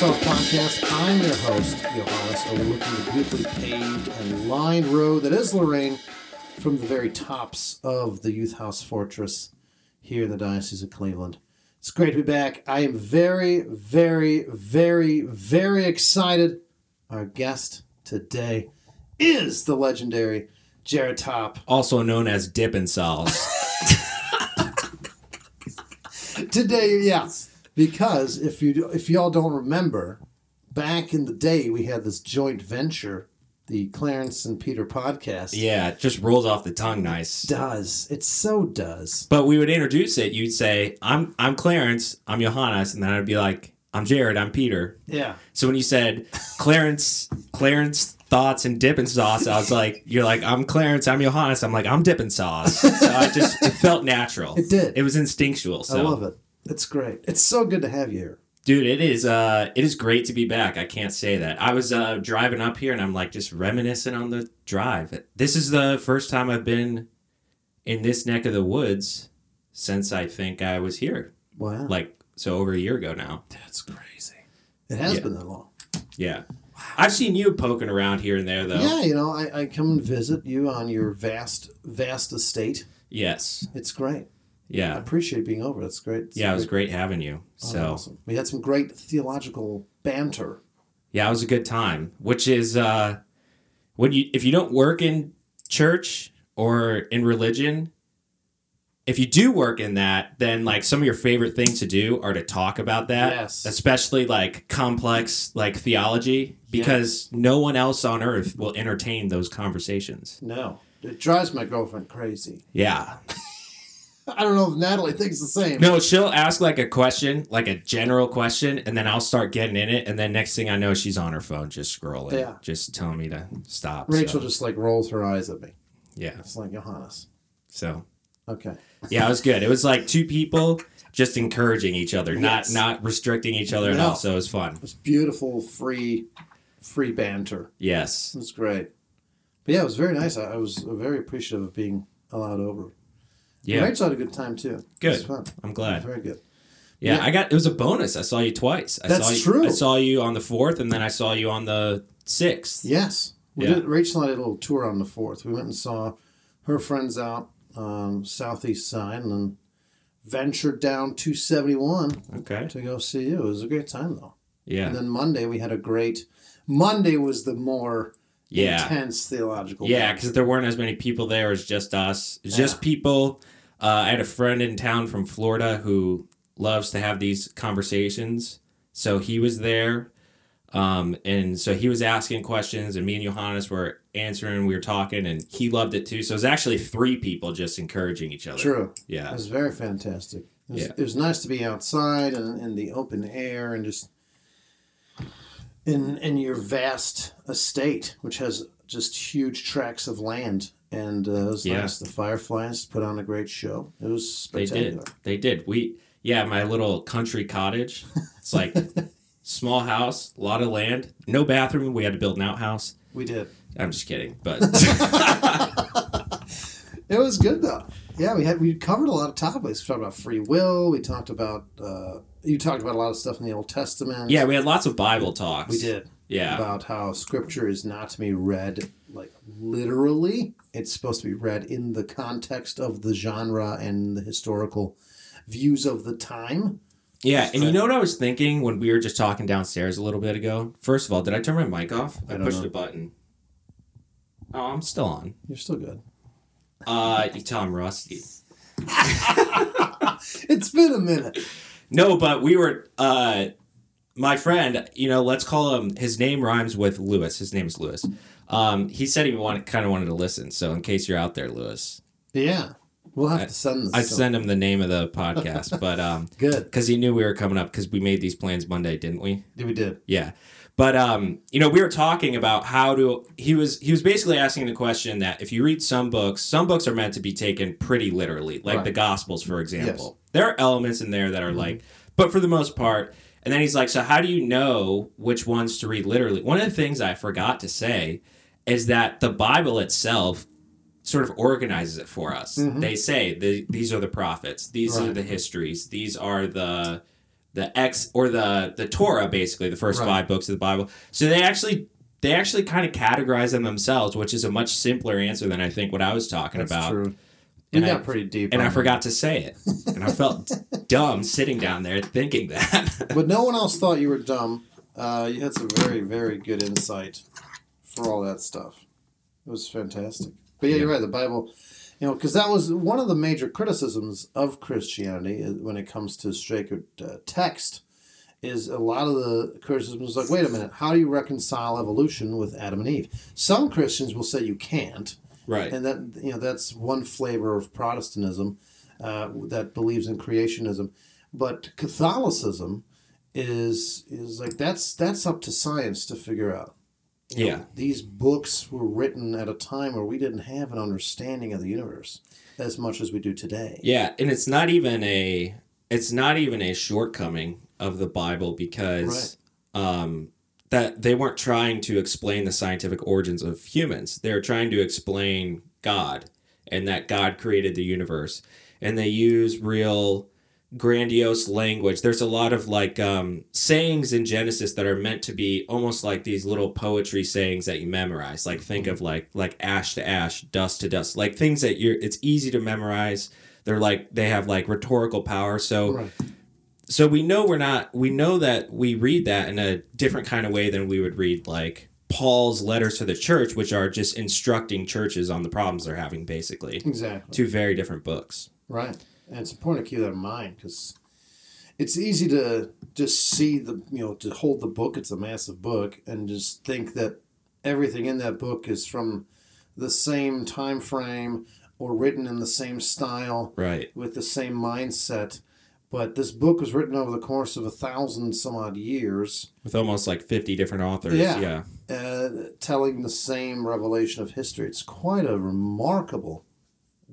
South Podcast. I'm your host, Johannes, overlooking the beautifully paved and lined road that is Lorain from the very tops of the Youth House Fortress here in the Diocese of Cleveland. It's great to be back. I am very, very, very, very excited. Our guest today is the legendary Jared Top. also known as Dippin' Sauce. today, yes, because if you if y'all don't remember, back in the day we had this joint venture, the Clarence and Peter podcast. yeah, it just rolls off the tongue nice. does it so does But we would introduce it. You'd say, "I'm I'm Clarence. I'm Johannes," and then I'd be like, "I'm Jared. I'm Peter." yeah So when you said Clarence, Clarence thoughts and dipping Sauce, I was like, "You're like I'm Clarence. I'm Johannes. I'm like I'm dipping Sauce." So I just it felt natural. It did. It was instinctual. So I love it. It's great. It's so good to have you here. Dude, it is uh it is great to be back. I can't say that. I was uh driving up here and I'm like just reminiscing on the drive. This is the first time I've been in this neck of the woods since I think I was here. Wow, Like so over a year ago now. that's crazy. It has Yeah. been that long. Yeah. I've seen you poking around here and there though. Yeah, you know, I, I come and visit you on your vast vast estate. Yes. It's great. I Yeah. appreciate being over. That's great. It's Yeah, it was great. great having you. Oh, So awesome. We had some great theological banter. Yeah, it was a good time. Which is uh when you if you don't work in church or in religion, if you do work in that, then like some of your favorite things to do are to talk about that. Yes. Especially like complex like theology because no one else on earth will entertain those conversations. No, it drives my girlfriend crazy. Yeah. I don't know if Natalie thinks the same. No, she'll ask like a question, like a general question, and then I'll start getting in it, and then next thing I know, she's on her phone just scrolling, Yeah. just telling me to stop. Rachel so, just like rolls her eyes at me. yeah. It's like Johannes. So Okay. yeah, it was good. It was like two people just encouraging each other, Yes. not not restricting each other at all. So it was fun. It was beautiful, free, free banter. Yes. It was great. But yeah, it was very nice. I, I was very appreciative of being allowed over. Yeah. Rachel had a good time too. Good. I'm glad. Very good. Yeah, Yeah. I got it was a bonus. I saw you twice. I That's saw you, true. I saw you on the fourth, and then I saw you on the sixth. Yes. We Yeah. did, Rachel and I did a little tour on the 4th. We went and saw her friends out on Southeast side and then ventured down 271 Okay. to go see you. It was a great time though. Yeah. And then Monday we had a great. Monday was the more Yeah. intense theological. Yeah, because there weren't as many people there. It was just us. It was Yeah. just people. Uh, I had a friend in town from Florida who loves to have these conversations. So he was there. Um, and so he was asking questions, and me and Johannes were answering. We were talking, and he loved it too. So it was actually three people just encouraging each other. True. Yeah. It was very fantastic. It was, Yeah. it was nice to be outside and in the open air and just in in your vast estate, which has just huge tracts of land. And uh, it was Yeah. nice. The Fireflies put on a great show. It was spectacular. They did. They did. We yeah, my little country cottage. It's like small house, a lot of land, no bathroom. We had to build an outhouse. We did. I'm just kidding, but It was good though. Yeah, we had we covered a lot of topics. We talked about free will. We talked about uh, you talked about a lot of stuff in the Old Testament. yeah, we had lots of Bible talks. we did. Yeah, about how scripture is not to be read like literally. It's supposed to be read in the context of the genre and the historical views of the time. yeah. And you know what I was thinking when we were just talking downstairs a little bit ago? First of all, did I turn my mic off? I I, pushed know. a button. Oh, I'm still on. You're still good. Uh, you tell I'm rusty. It's been a minute. No, but we were. Uh, my friend, you know, let's call him. His name rhymes with Lewis. His name is Lewis. Um, he said he wanted, kind of wanted to listen. So in case you're out there, Lewis, Yeah, we'll have I- to send this. I'd send him the name of the podcast. but um, Good. because he knew we were coming up, because we made these plans Monday, didn't we? Yeah, we did. Yeah. But um, you know, we were talking about how to he was he was basically asking the question that if you read some books, some books are meant to be taken pretty literally, like Right. the gospels, for example. There are elements in there that are like but for the most part, and then he's like, So how do you know which ones to read literally? One of the things I forgot to say is that the Bible itself sort of organizes it for us. Mhm. They say the, these are the prophets, these are the histories, these are the the X or the the Torah, basically the first Right. five books of the Bible. So they actually they actually kind of categorize them themselves, which is a much simpler answer than I think what I was talking That's about. true. And I- got pretty deep. And I forgot to say it, and I felt dumb sitting down there thinking that. But no one else thought you were dumb. Uh, you had some very, very good insight for all that stuff. It was fantastic. But yeah, you're right. The Bible, you know, because that was one of the major criticisms of Christianity uh, when it comes to sacred uh, text. Is a lot of the criticism was like, wait a minute, how do you reconcile evolution with Adam and Eve? Some Christians will say you can't, right. and that you know that's one flavor of Protestantism uh, that believes in creationism, but Catholicism is is like that's that's up to science to figure out. You know, Yeah. these books were written at a time where we didn't have an understanding of the universe as much as we do today. Yeah, and it's not even a it's not even a shortcoming of the Bible because um that they weren't trying to explain the scientific origins of humans. They were trying to explain God and that God created the universe. And they use real grandiose language. There's a lot of like um, sayings in Genesis that are meant to be almost like these little poetry sayings that you memorize. Like think of like like ash to ash, dust to dust, like things that you're. It's easy to memorize. They're like they have like rhetorical power. So Right. so we know we're not. We know that we read that in a different kind of way than we would read like. Paul's letters to the church, which are just instructing churches on the problems they're having, basically. Exactly. Two very different books. Right. And it's important to keep that in mind because it's easy to just see the, you know, to hold the book, it's a massive book, and just think that everything in that book is from the same time frame or written in the same style Right. with the same mindset. But this book was written over the course of a thousand some odd years, With almost like 50 different authors. Yeah. yeah. uh, telling the same revelation of history. It's quite a remarkable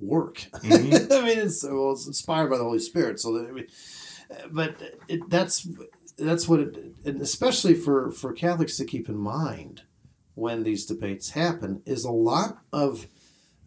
work. Mhm. I mean, it's well, it's inspired by the Holy Spirit. So, that, I mean, but it, that's that's what it, and especially for for Catholics to keep in mind when these debates happen is a lot of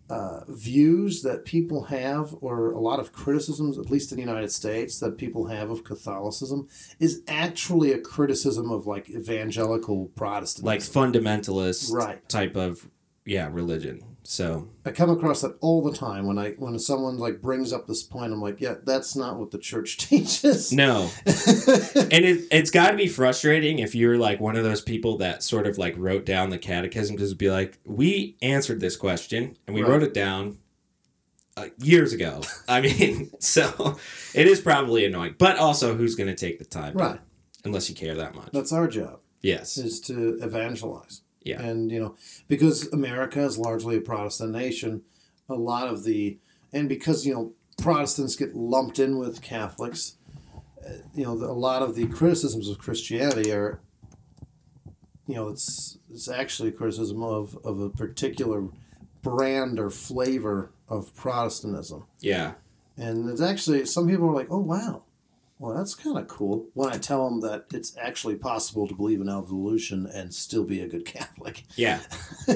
uh, views that people have, or a lot of criticisms, at least in the United States, that people have of Catholicism, is actually a criticism of like evangelical Protestantism. Like fundamentalist Right. type of, yeah, religion. So, I come across that all the time when I when someone like brings up this point. I'm like, yeah, that's not what the church teaches. no. and it, it's got to be frustrating if you're like one of those people that sort of like wrote down the catechism to be like, we answered this question and we Right. wrote it down uh, years ago. I mean, so it is probably annoying. But also, who's going to take the time? to- Right. unless you care that much. That's our job Yes. is to evangelize. Yeah. And you know, because America is largely a Protestant nation, a lot of the and because you know Protestants get lumped in with Catholics, uh, you know, a lot of the criticisms of Christianity are you know, it's it's actually a criticism of of a particular brand or flavor of Protestantism. Yeah. And it's actually some people are like, "Oh wow, well that's kind of cool." When I tell them that it's actually possible to believe in evolution and still be a good Catholic, Yeah.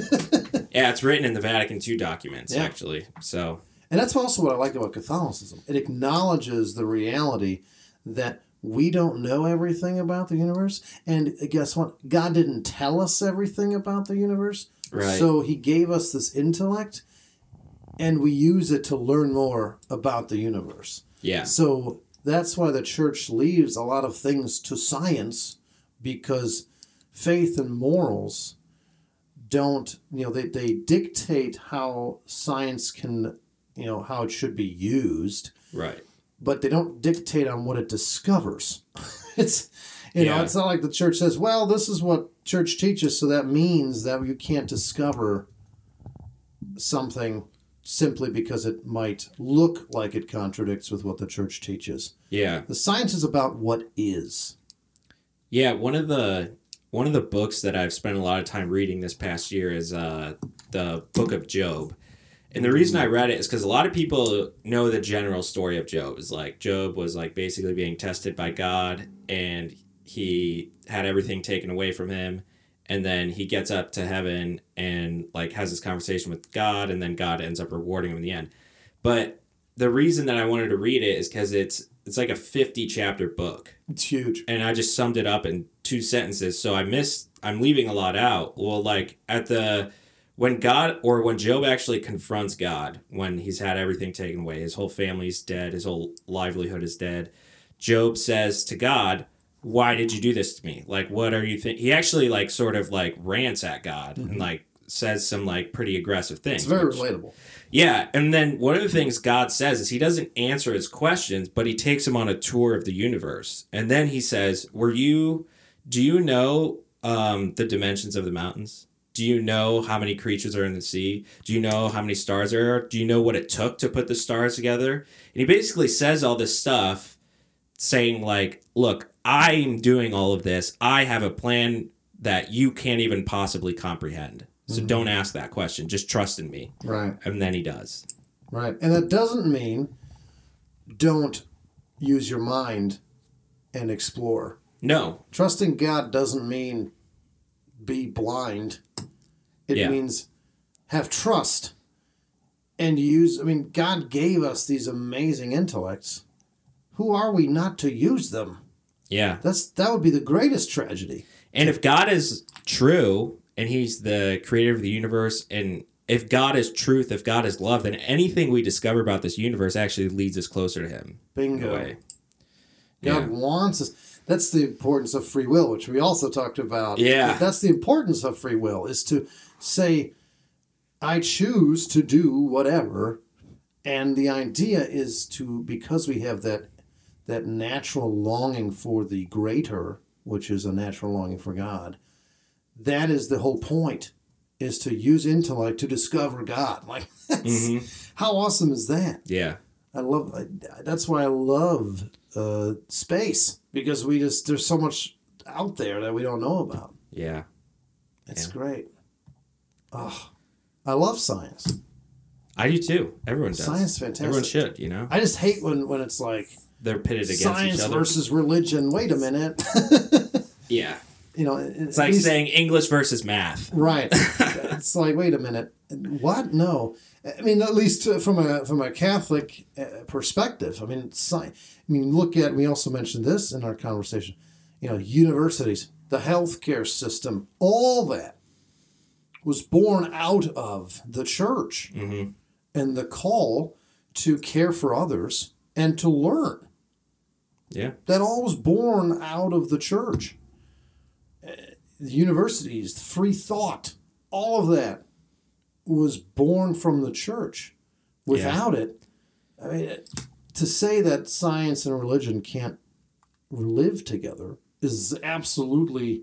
yeah, it's written in the Vatican II documents, Yeah. actually. So, and that's also what I like about Catholicism. It acknowledges the reality that we don't know everything about the universe, and guess what? God didn't tell us everything about the universe, Right. so He gave us this intellect, and we use it to learn more about the universe. yeah. So that's why the church leaves a lot of things to science because faith and morals don't, you know, they, they dictate how science can, you know, how it should be used, Right. but they don't dictate on what it discovers. it's, you know, it's not like the church says, well, this is what church teaches, so that means that you can't discover something simply because it might look like it contradicts with what the church teaches. Yeah. The science is about what is. Yeah, one of the one of the books that I've spent a lot of time reading this past year is uh, the Book of Job. And the reason I read it is because a lot of people know the general story of Job. Is like Job was like basically being tested by God, and he had everything taken away from him, and then he gets up to heaven and like has this conversation with God, and then God ends up rewarding him in the end. But the reason that I wanted to read it is because it's it's like a 50 chapter book It's huge. and I just summed it up in two sentences. So I missed. I'm leaving a lot out. Well, like at the when God or when Job actually confronts God when he's had everything taken away, his whole family's dead, his whole livelihood is dead. Job says to God, "Why did you do this to me? Like, what are you think?" He actually like sort of like rants at God and like says some like pretty aggressive things. It's very which- relatable. yeah, and then one of the things God says is He doesn't answer his questions, but He takes him on a tour of the universe, and then He says, "Were you? Do you know um, the dimensions of the mountains? Do you know how many creatures are in the sea? Do you know how many stars there are? Do you know what it took to put the stars together?" And He basically says all this stuff, saying like, "Look, I'm doing all of this. I have a plan that you can't even possibly comprehend." So mm-hmm. don't ask that question. Just trust in me. Right. And then he does. Right. And that doesn't mean don't use your mind and explore. No. Trusting God doesn't mean be blind. It Yeah. means have trust and use. I mean, God gave us these amazing intellects. Who are we not to use them? Yeah. That's that would be the greatest tragedy. And if God is true and he's the creator of the universe and if God is truth, if God is love, then anything we discover about this universe actually leads us closer to him. Bingo. God Yeah. wants us. That's the importance of free will, which we also talked about. Yeah. That's the importance of free will is to say, I choose to do whatever. And the idea is to because we have that that natural longing for the greater, which is a natural longing for God, that is the whole point, is to use intellect to discover God. Like that's, how awesome is that? Yeah. I love. I, that's why I love uh, space because we just there's so much out there that we don't know about. Yeah. It's Yeah. great. Oh, I love science. I do too. Everyone does. Science is fantastic. Everyone should, you know? I just hate when when it's like They're pitted against science each other. versus religion. Wait a minute. yeah. you know, It's like saying English versus math. right. it's like wait a minute. What? No. I mean, at least uh, from a from a Catholic uh, perspective. I mean, sci- I mean, look at. We also mentioned this in our conversation. You know, universities, the healthcare system, all that was born out of the church Mm-hmm. and the call to care for others and to learn. Yeah. That all was born out of the church. Uh, The universities, free thought, all of that was born from the church. Without it, I mean, to say that science and religion can't live together is absolutely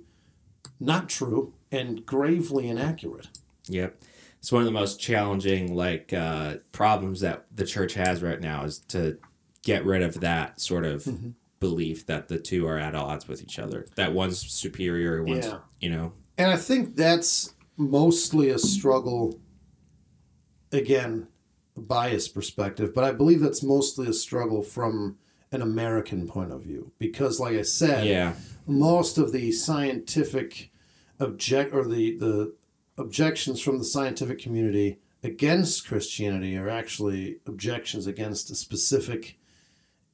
not true and gravely inaccurate. Yep. It's one of the most challenging like uh, problems that the church has right now is to get rid of that sort of Mm-hmm. belief that the two are at odds with each other. That one's superior, one's Yeah. you know. And I think that's mostly a struggle, again, a biased perspective, but I believe that's mostly a struggle from an American point of view. Because, like I said, Yeah. most of the scientific object or the, the objections from the scientific community against Christianity are actually objections against a specific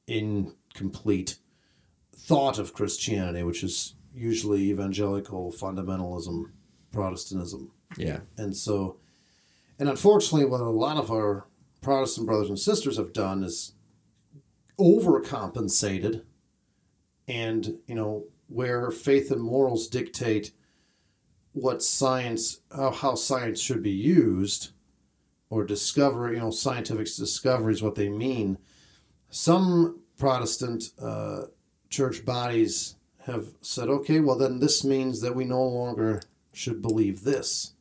incomplete thought of Christianity, which is usually evangelical fundamentalism, Protestantism. Yeah. And so, and unfortunately, what a lot of our Protestant brothers and sisters have done is overcompensated. And, you know, where faith and morals dictate what science, how, how science should be used, or discover, you know, scientific discoveries, what they mean. Some Protestant uh, church bodies have said, okay, well, then this means that we no longer should believe this.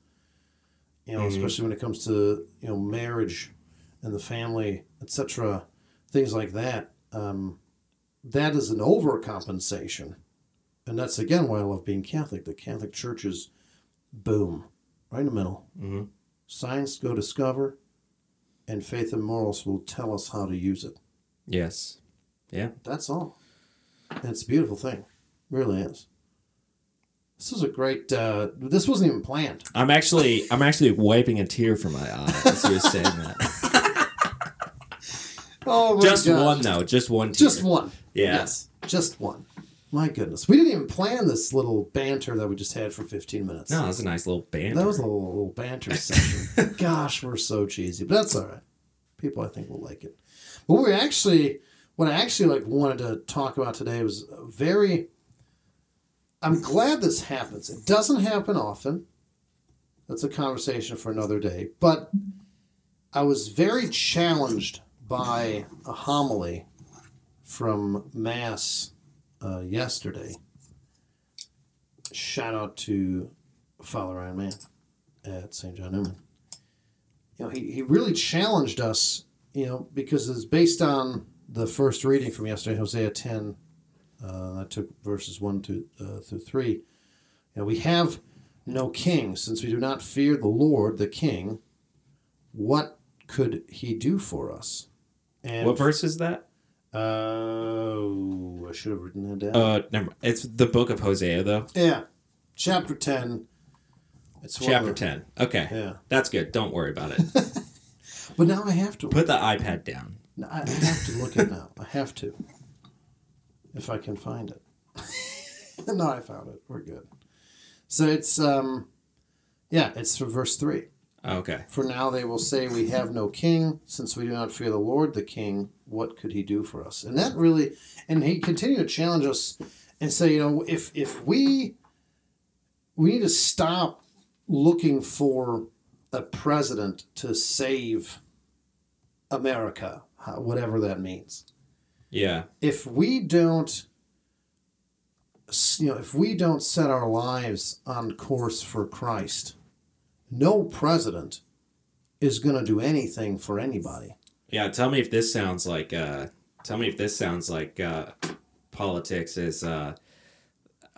You know, Mhm. especially when it comes to you know marriage and the family, etc. Things like that. Um, that is an overcompensation, and that's again why I love being Catholic. The Catholic Church is, boom, right in the middle. hmm Science go discover, and faith and morals will tell us how to use it. Yes. Yeah. That's all. And it's a beautiful thing. It really is. This was a great. Uh, this wasn't even planned. I'm actually I'm actually wiping a tear from my eye as you were saying that. Oh my just gosh. one though. Just one. Tear. Just one. Yeah. Yes, just one. My goodness, we didn't even plan this little banter that we just had for 15 minutes. No, was a nice little banter. that was a little, little banter session. Gosh, we're so cheesy, but that's all right. People, I think, will like it. But we actually, what I actually like wanted to talk about today was very. I'm glad this happens. It doesn't happen often. That's a conversation for another day. But I was very challenged by a homily from Mass uh, yesterday. Shout out to Father Ryan Mann at St. John Neumann. You know, he, he really challenged us, you know, because it's based on the first reading from yesterday, Hosea 10. Uh, I took verses 1 to, uh, through 3. You know, we have no king, since we do not fear the Lord, the king. What could he do for us? And What verse is that? Oh, I should have written that down. Uh, never. It's the book of Hosea though. yeah, chapter ten. It's Chapter the- ten. Okay, Yeah, that's good. Don't worry about it. but now I have to. Put the iPad down. I have to look it now. I have to, if I can find it. no, I found it. We're good. So it's um, yeah, it's from verse three. Okay. For now they will say, We have no king, since we do not fear the Lord the king. What could he do for us? And that really, and he continued to challenge us and say, you know, if if we we need to stop looking for a president to save America, whatever that means. Yeah. If we don't, you know, if we don't set our lives on course for Christ, no president is going to do anything for anybody. Yeah. Tell me if this sounds like. Uh, tell me if this sounds like uh, politics. Is uh,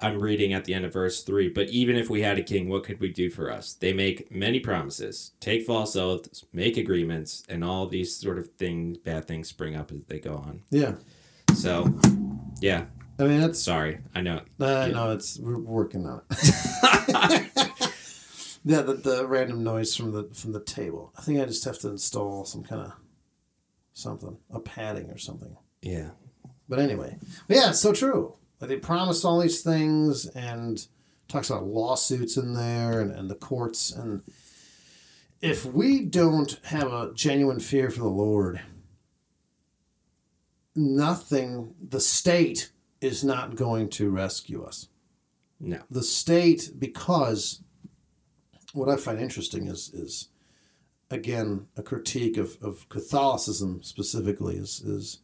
I'm reading at the end of verse three. But even if we had a king, what could we do for us? They make many promises, take false oaths, make agreements, and all these sort of things, bad things, spring up as they go on. Yeah, So, yeah. I mean that's Sorry, I know. uh, no, it's we're working on it. yeah, the, the random noise from the from the table. I think I just have to install some kind of something, a padding or something. Yeah. But anyway, yeah, it's so true. Like they promised all these things and talks about lawsuits in there and, and the courts. And if we don't have a genuine fear for the Lord, nothing, the state is not going to rescue us. No. The state, because what I find interesting is, is again, a critique of, of Catholicism specifically is, is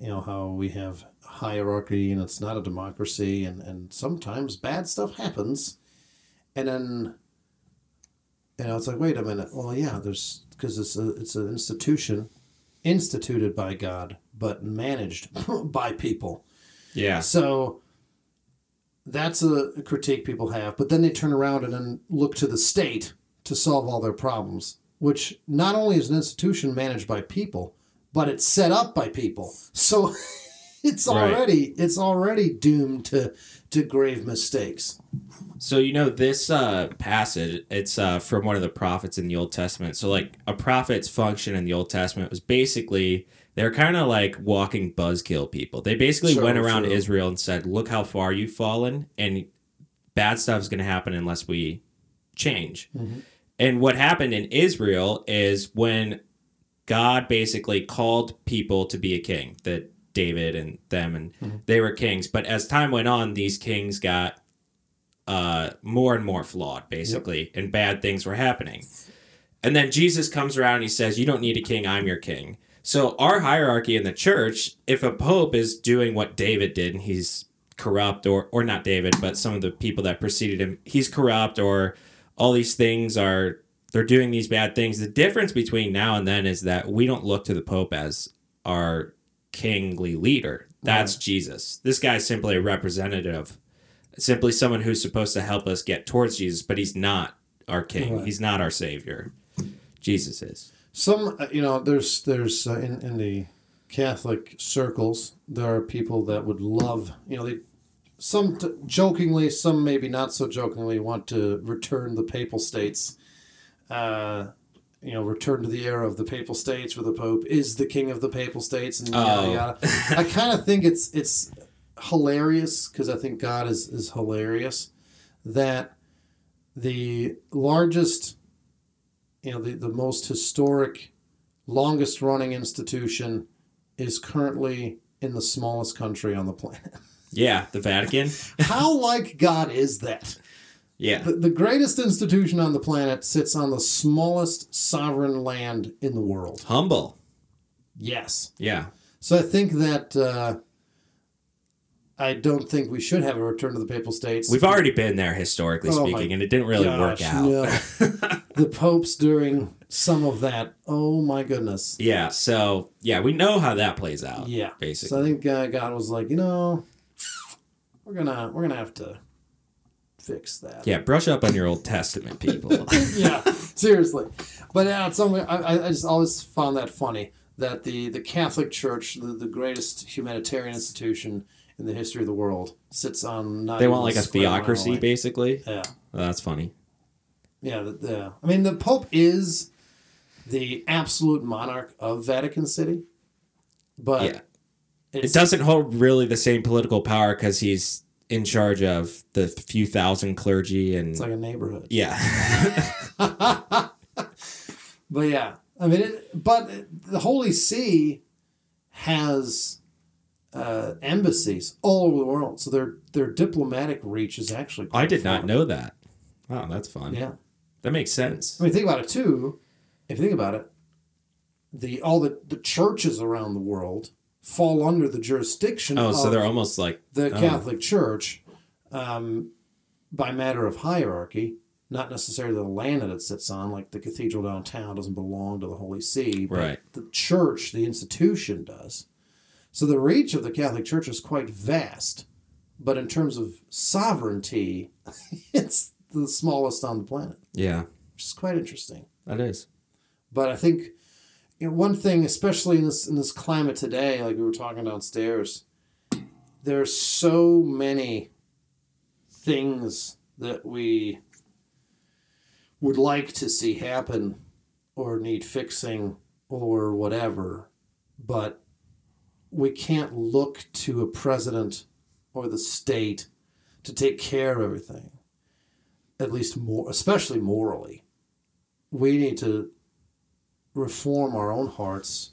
you know how we have hierarchy and it's not a democracy and, and sometimes bad stuff happens. And then you know it's like wait a minute. Well yeah there's because it's a it's an institution instituted by god but managed by people. Yeah. so that's a critique people have but then they turn around and then look to the state to solve all their problems which not only is an institution managed by people but it's set up by people so it's Right. already it's already doomed to to grave mistakes So you know this uh, passage, it's uh, from one of the prophets in the Old Testament. So like a prophet's function in the Old Testament was basically they're kind of like walking buzzkill people. They basically Sure, went around sure. Israel and said, "Look how far you've fallen, and bad stuff is going to happen unless we change." Mm-hmm. And what happened in Israel is when God basically called people to be a king, that David and them and Mm-hmm. they were kings. But as time went on, these kings got uh, more and more flawed, basically, and bad things were happening. And then Jesus comes around and he says, You don't need a king, I'm your king. So, our hierarchy in the church, if a pope is doing what David did and he's corrupt, or, or not David, but some of the people that preceded him, he's corrupt, or all these things are, they're doing these bad things. The difference between now and then is that we don't look to the pope as our kingly leader. That's Jesus. This guy's simply a representative simply someone who's supposed to help us get towards Jesus, but he's not our king. Right. He's not our savior. Jesus is. some uh, you know there's there's uh, in in the catholic circles there are people that would love you know they some t- jokingly some maybe not so jokingly want to return the papal states uh you know, return to the era of the papal states, where the Pope is the king of the papal states, and Oh. yada yada. I kind of think it's it's hilarious because I think God is is hilarious that the largest, you know, the the most historic, longest running institution is currently in the smallest country on the planet. Yeah, the Vatican. How like God is that? Yeah. The, the greatest institution on the planet sits on the smallest sovereign land in the world. Humble. Yes. Yeah. So I think that uh, I don't think we should have a return to the Papal States. We've already been there historically Oh speaking, and it didn't really work out. no. the popes during some of that. Oh my goodness. yeah. So yeah, we know how that plays out. Yeah. Basically. So I think uh, God was like, you know, we're gonna we're gonna have to fix that. yeah. Brush up on your Old Testament, people. yeah, seriously. But yeah, it's something I, I just always found that funny that the, the Catholic Church, the, the greatest humanitarian institution in the history of the world, sits on they want like a theocracy, basically. Yeah, Well, that's funny. yeah, the, the, I mean, the Pope is the absolute monarch of Vatican City, but Yeah. It doesn't hold really the same political power because he's in charge of the few thousand clergy and it's like a neighborhood. yeah. But yeah, I mean, it, but the Holy See has uh, embassies all over the world, so their their diplomatic reach is actually. I did not know that. Wow, that's fun. Yeah, That makes sense. I mean, think about it too. If you think about it, the all the the churches around the world fall under the jurisdiction. Oh, of so they're almost like the oh. Catholic Church, um, by matter of hierarchy, not necessarily the land that it sits on. Like the cathedral downtown doesn't belong to the Holy See, but Right. the church, the institution, does. So the reach of the Catholic Church is quite vast, but in terms of sovereignty, it's the smallest on the planet, yeah, which is quite interesting. that is. But I think you know, one thing, especially in this in this climate today, like we were talking downstairs, there's so many things that we would like to see happen or need fixing or whatever, but we can't look to a president or the state to take care of everything. At least more, especially morally. We need to reform our own hearts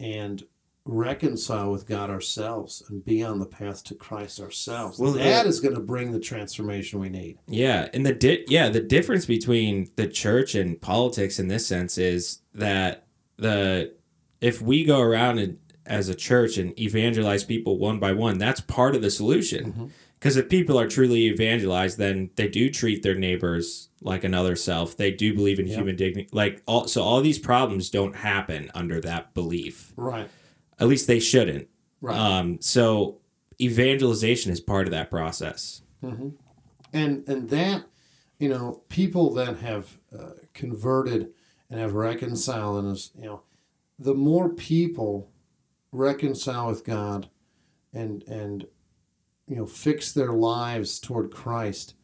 and reconcile with God ourselves and be on the path to Christ ourselves. Well, that the- is going to bring the transformation we need. Yeah, and the di- yeah the difference between the church and politics in this sense is that the if we go around and as a church and evangelize people one by one, that's part of the solution. Mm-hmm. Because if people are truly evangelized, then they do treat their neighbors like another self. They do believe in Yep. human dignity. Like all, so, all these problems don't happen under that belief. Right. At least they shouldn't. Right. Um, so evangelization is part of that process. and and that you know people that have uh, converted and have reconciled and is you know the more people reconcile with God and and you know fix their lives toward Christ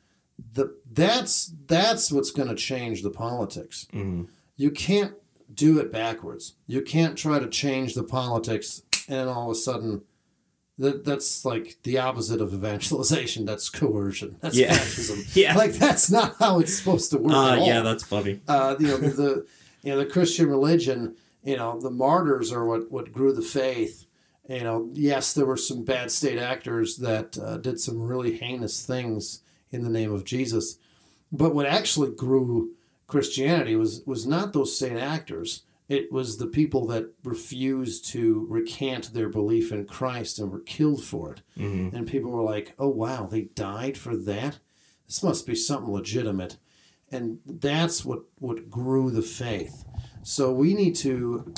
the that's that's what's going to change the politics Mhm. you can't do it backwards you can't try to change the politics and all of a sudden that that's like the opposite of evangelization. That's coercion. That's Yeah. fascism. Yeah. like that's not how it's supposed to work. Uh, at all. yeah, that's funny. uh, you know the, the you know the Christian religion. You know the martyrs are what what grew the faith. You know, yes, there were some bad state actors that uh, did some really heinous things in the name of Jesus, but what actually grew Christianity was was not those state actors. It was the people that refused to recant their belief in Christ and were killed for it. Mhm. And people were like, "Oh wow, they died for that. This must be something legitimate." And that's what what grew the faith. So we need to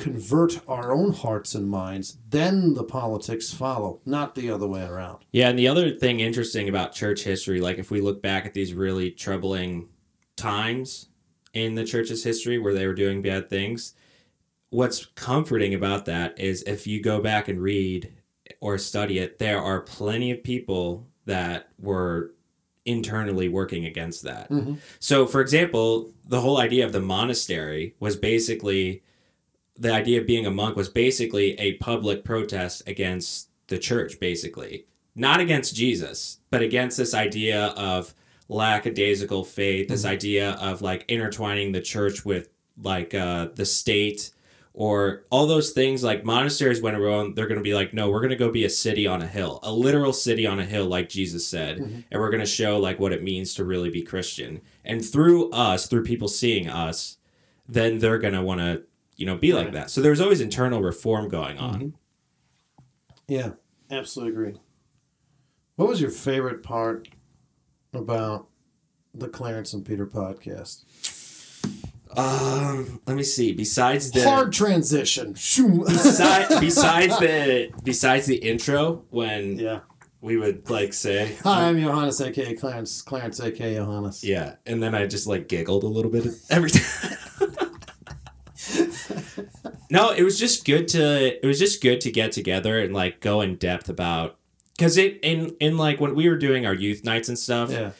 convert our own hearts and minds, then the politics follow, not the other way around. Yeah, and the other thing interesting about church history, like if we look back at these really troubling times in the church's history where they were doing bad things, what's comforting about that is if you go back and read or study it, there are plenty of people that were internally working against that. Mhm. So, for example, the whole idea of the monastery was basically the idea of being a monk was basically a public protest against the church, basically. Not against Jesus, but against this idea of lackadaisical faith, this idea of like intertwining the church with like uh, the state or all those things like monasteries went around they're going to be like no we're going to go be a city on a hill a literal city on a hill like jesus said Mhm. and we're going to show like what it means to really be christian and through us through people seeing us then they're going to want to you know be like that so there's always internal reform going on Mhm. Yeah, absolutely agree. What was your favorite part about the Clarence and Peter podcast? um let me see besides the Hard transition. Shoom. besides, besides the besides the intro when yeah. we would like say Hi, I'm Johannes, aka Clarence. Clarence, aka Johannes. Yeah, and then I just like giggled a little bit every time. No, it was just good to it was just good to get together and like go in depth about because it in in like when we were doing our youth nights and stuff, Yeah.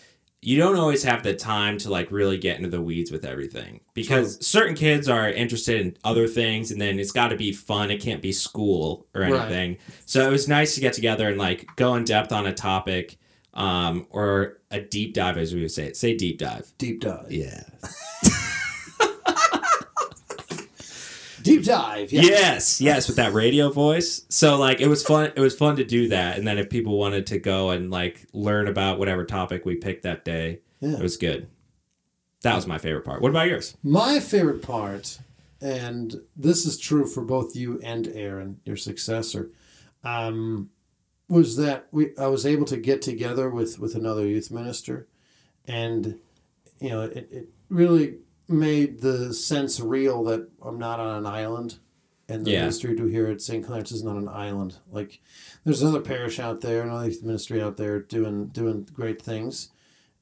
you don't always have the time to like really get into the weeds with everything because certain kids are interested in other things and then it's got to be fun. It can't be school or Right. anything. So it was nice to get together and like go in depth on a topic um, or a deep dive, as we would say. Say deep dive. Deep dive. Yeah. Deep dive. Yeah. Yes, yes, with that radio voice. So like it was fun. It was fun to do that. And then if people wanted to go and like learn about whatever topic we picked that day, Yeah. it was good. That was my favorite part. What about yours? My favorite part, and this is true for both you and Aaron, your successor, um, was that we I was able to get together with with another youth minister, and you know it, it really made the sense real that I'm not on an island, and the Yeah. ministry do here at St. Clarence is not an island. Like there's another parish out there, another ministry out there doing doing great things,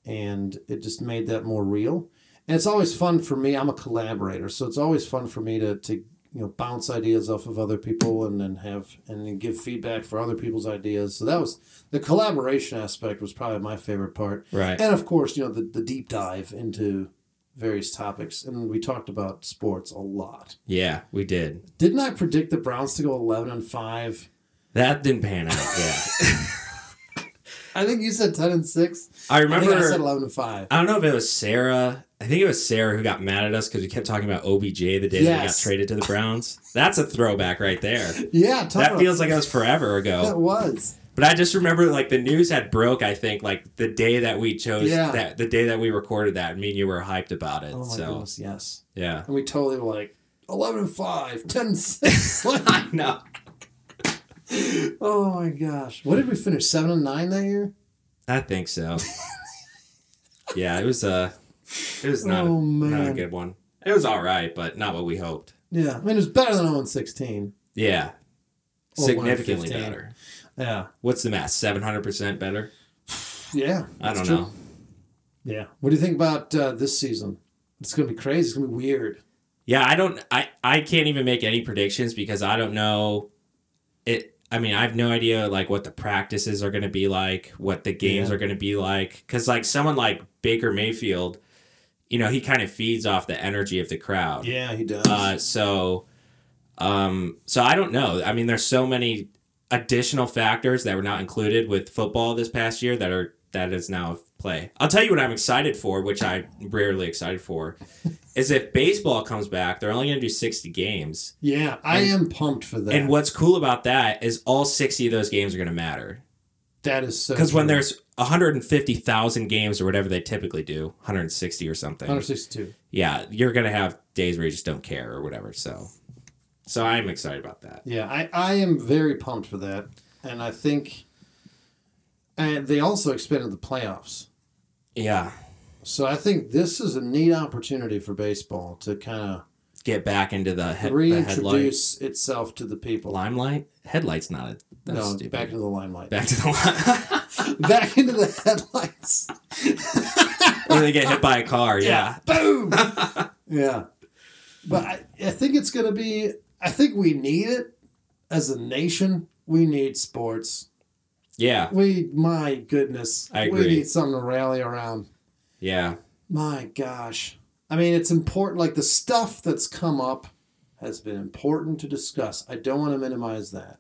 and it just made that more real. And it's always fun for me. I'm a collaborator, so it's always fun for me to, to you know bounce ideas off of other people and then have and then give feedback for other people's ideas. So that was the collaboration aspect was probably my favorite part. Right. And of course, you know the, the deep dive into various topics, and we talked about sports a lot. Yeah, we did. Didn't I predict the Browns to go eleven and five? That didn't pan out. Yeah. I think you said ten and six. I I remember. think I said eleven and five. I don't know if it was Sarah. I think it was Sarah who got mad at us because we kept talking about OBJ the day that he got traded to the Browns. That's a throwback right there. Yeah, talk That feels like it was forever ago. that was. But I just remember like the news had broke. I think like the day that we chose Yeah. that the day that we recorded that. Me and you were hyped about it. Oh my so goodness, yes. yeah, And we totally were like 11 and 5, 10 and 6. I know. oh my gosh. What did we finish? 7 and 9 that year? I think so. yeah, it was uh it was not, Oh, a, not a good one. It was all right, but not what we hoped. Yeah. I mean, it was better than 0 and 16. Yeah, Or significantly better. Yeah. What's the math? Seven hundred percent better. Yeah. I don't true. know. Yeah. What do you think about uh, this season? It's going to be crazy. It's going to be weird. Yeah, I don't. I I can't even make any predictions because I don't know. It. I mean, I have no idea like what the practices are going to be like, what the games Yeah. are going to be like. Because like someone like Baker Mayfield, you know, he kind of feeds off the energy of the crowd. Yeah, he does. Uh, so, um, so I don't know. I mean, there's so many additional factors that were not included with football this past year that are that is now play. I'll tell you what I'm excited for, which I'm rarely excited for, is if baseball comes back. They're only going to do 60 games, yeah, I and- am pumped for that. and what's cool about that is all 60 of those games are going to matter that is so because when there's 150,000 games or whatever they typically do, 160 or something. 162. Yeah, you're going to have days where you just don't care or whatever. So, so I'm excited about that. Yeah, I, I am very pumped for that. And I think. And they also expanded the playoffs. Yeah. So I think this is a neat opportunity for baseball to kind of Get back into the, he- the reintroduce itself to the people. Limelight? Headlight's not a. That's no, stupid. back into the limelight. Back to the line. Back into the headlights. or they get hit by a car. Yeah. Boom. yeah. But I, I think it's going to be. I think we need it as a nation. We need sports. Yeah. We, my goodness, I agree. we need something to rally around. Yeah. My gosh. I mean, it's important. Like the stuff that's come up has been important to discuss. I don't want to minimize that.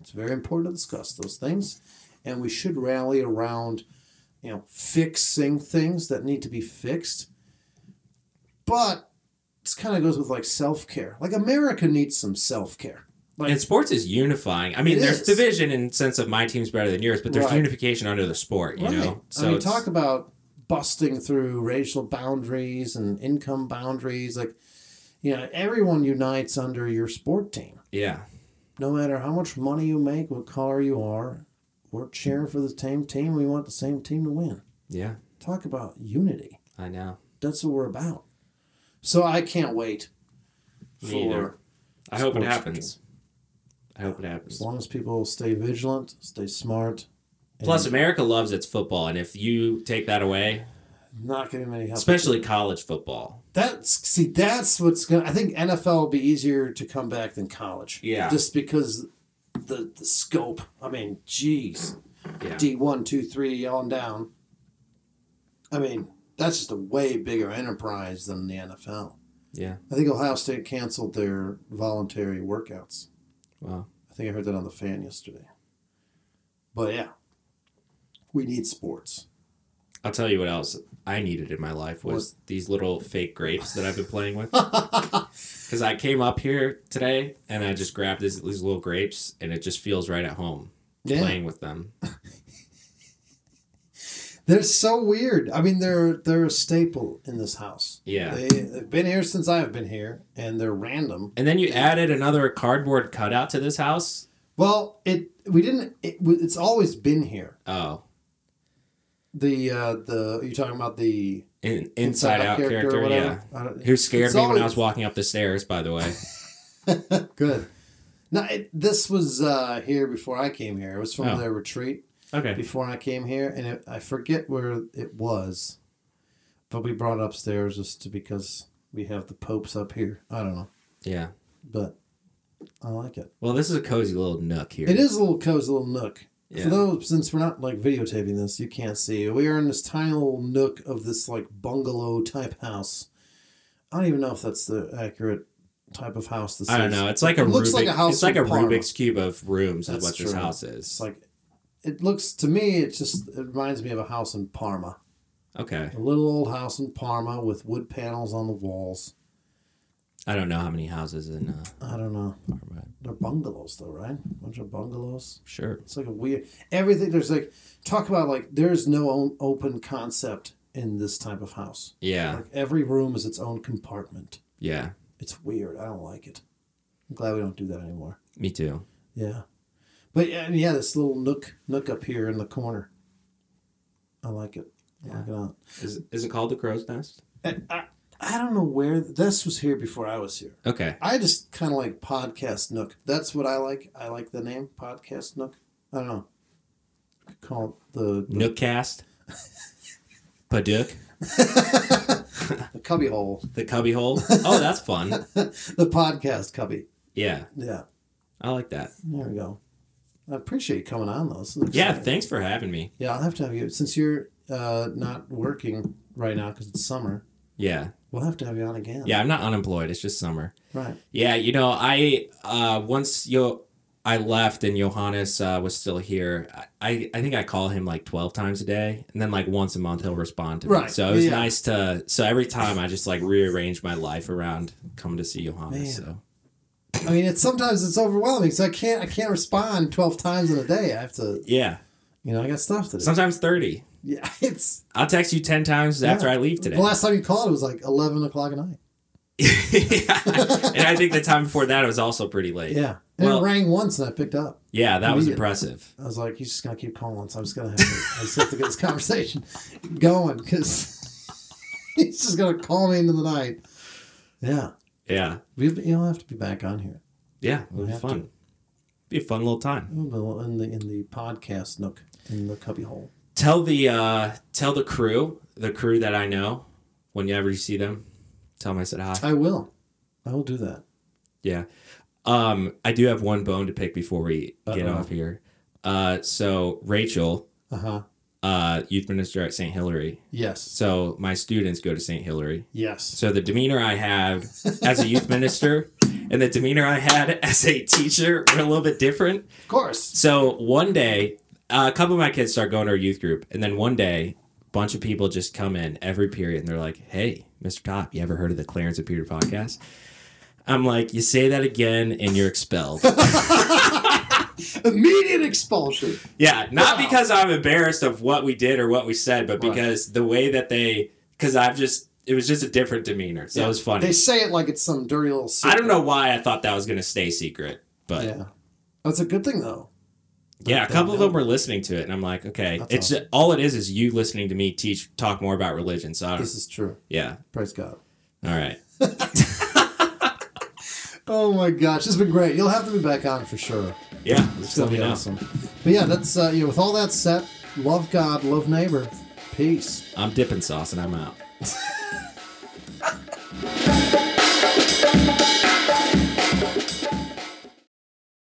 It's very important to discuss those things. And we should rally around, you know, fixing things that need to be fixed. But this kind of goes with like self care. Like America needs some self care. Like, And sports is unifying. I mean, there's is. division in sense of my team's better than yours, but there's Right. unification under the sport, you Right. know? I mean, talk about busting through racial boundaries and income boundaries. Like, you know, everyone unites under your sport team. Yeah. No matter how much money you make, what color you are, we're cheering for the same team. We want the same team to win. Yeah. Talk about unity. I know. That's what we're about. So I can't wait Me either. for I hope it happens. I hope it happens. as long as people stay vigilant, stay smart. Plus, America loves its football, and if you take that away, not getting many help. especially college football, That's see, that's what's gonna. I think NFL will be easier to come back than college. Yeah. just because the the scope. I mean, geez, yeah, D one, two, three, on down. I mean, that's just a way bigger enterprise than the NFL. yeah. I think Ohio State canceled their voluntary workouts. Wow. I think I heard that on the fan yesterday. But yeah, we need sports. I'll tell you what else I needed in my life was these little fake grapes that I've been playing with. Because I came up here today and I just grabbed these, these little grapes, and it just feels right at home Yeah. playing with them. They're so weird. I mean, they're they're a staple in this house. Yeah. They, they've been here since I've been here, and they're random. And then you added another cardboard cutout to this house. Well, it we didn't. It, it's always been here. Oh, The uh, the are you talking about the in, inside, out character, or yeah. whatever? I don't- Who scared me when I was walking up the stairs, by the way. Good. No, it, this was uh, here before I came here. It was from Oh. their retreat Okay. before I came here, and it, I forget where it was, but we brought it upstairs just to, because we have the popes up here. I don't know, Yeah. but I like it. Well, this is a cozy little nook here. It is a little cozy little nook. Yeah. For those, since we're not like videotaping this, you can't see. We are in this tiny little nook of this like bungalow type house. I don't even know if that's the accurate type of house this I don't is. know. It's like a It looks Rubik, like a house It's like a Parma. Rubik's cube of rooms. That's is what this true. house It's is. like it looks to me. It just it reminds me of a house in Parma, Okay. a little old house in Parma with wood panels on the walls. I don't know how many houses in. Uh, I don't know. Parma. They're bungalows though, right? A bunch of bungalows. Sure. It's like a weird everything. There's like talk about like there's no open concept in this type of house. Yeah. Like every room is its own compartment. Yeah. It's weird. I don't like it. I'm glad we don't do that anymore. Me too. Yeah, but yeah, this little nook nook up here in the corner. I like it. I like it a lot. Is is it called the crow's nest? And I, I don't know where this was here before I was here. Okay. I just kind of like podcast nook. That's what I like. I like the name podcast nook. I don't know. I call it the, the Nookcast. The cubby hole, The cubby hole. Oh, that's fun. the podcast cubby. Yeah. Yeah, I like that. there we go. I appreciate you coming on though. Yeah. exciting. Thanks for having me. Yeah, I'll have to have you since you're uh, not working right now because it's summer. Yeah. We'll have to have you on again. Yeah. I'm not unemployed. It's just summer. Right. Yeah. You know, I uh once yo I left and Johannes uh, was still here. I, I think I call him like twelve times a day, and then like once a month he'll respond to me. Right. So it was Yeah. nice to. So every time I just like rearrange my life around coming to see Johannes. Man. So I mean, it's sometimes it's overwhelming. So I can't I can't respond twelve times in a day. I have to, yeah, you know, I got stuff to do. sometimes thirty. yeah, it's I'll text you ten times after I leave today. the last time you called. It was like eleven o'clock at night. yeah. And I think the time before that it was also pretty late. Yeah, and Well- it rang once, and I picked up. Yeah, that was impressive. I was like, he's just gonna keep calling, so I'm just gonna have to. I just have to get this conversation going because he's just gonna call me into the night. Yeah, Yeah. we you'll have to be back on here. Yeah, it'll be fun. Be a fun little time. We'll In the in the podcast nook in the cubby hole. Tell the uh tell the crew, the crew that I know, whenever you see them, tell them I said hi. I will. I will do that. Yeah. Um, I do have one bone to pick before we get Uh-oh. off here. Uh, so Rachel, Uh huh. Uh, youth minister at St. Hilary. Yes. So my students go to St. Hilary. Yes. So the demeanor I have as a youth minister and the demeanor I had as a teacher were a little bit different. Of course. So one day, uh, a couple of my kids start going to our youth group, and then one day, a bunch of people just come in every period, and they're like, "Hey, Mr. Top, you ever heard of the Clarence and Peter podcast?" I'm like, "You say that again, and you're expelled." Immediate expulsion. yeah, not Wow. because I'm embarrassed of what we did or what we said, but Right. because the way that they, because I've just, it was just a different demeanor. So it was funny. They say it like it's some dirty little. Secret. I don't know why I thought that was going to stay secret, but yeah, Yeah. That's a good thing though. Yeah, a couple of them were listening to it, and I'm like, okay, That's it's just, all it is is you listening to me teach, talk more about religion. So This is true. yeah, Praise God. all right, Oh my gosh, it's been great. You'll have to be back on for sure. Yeah, It's gonna be awesome. But yeah, that's uh, you know, with all that set, love God, love neighbor, peace. I'm dipping sauce, and I'm out.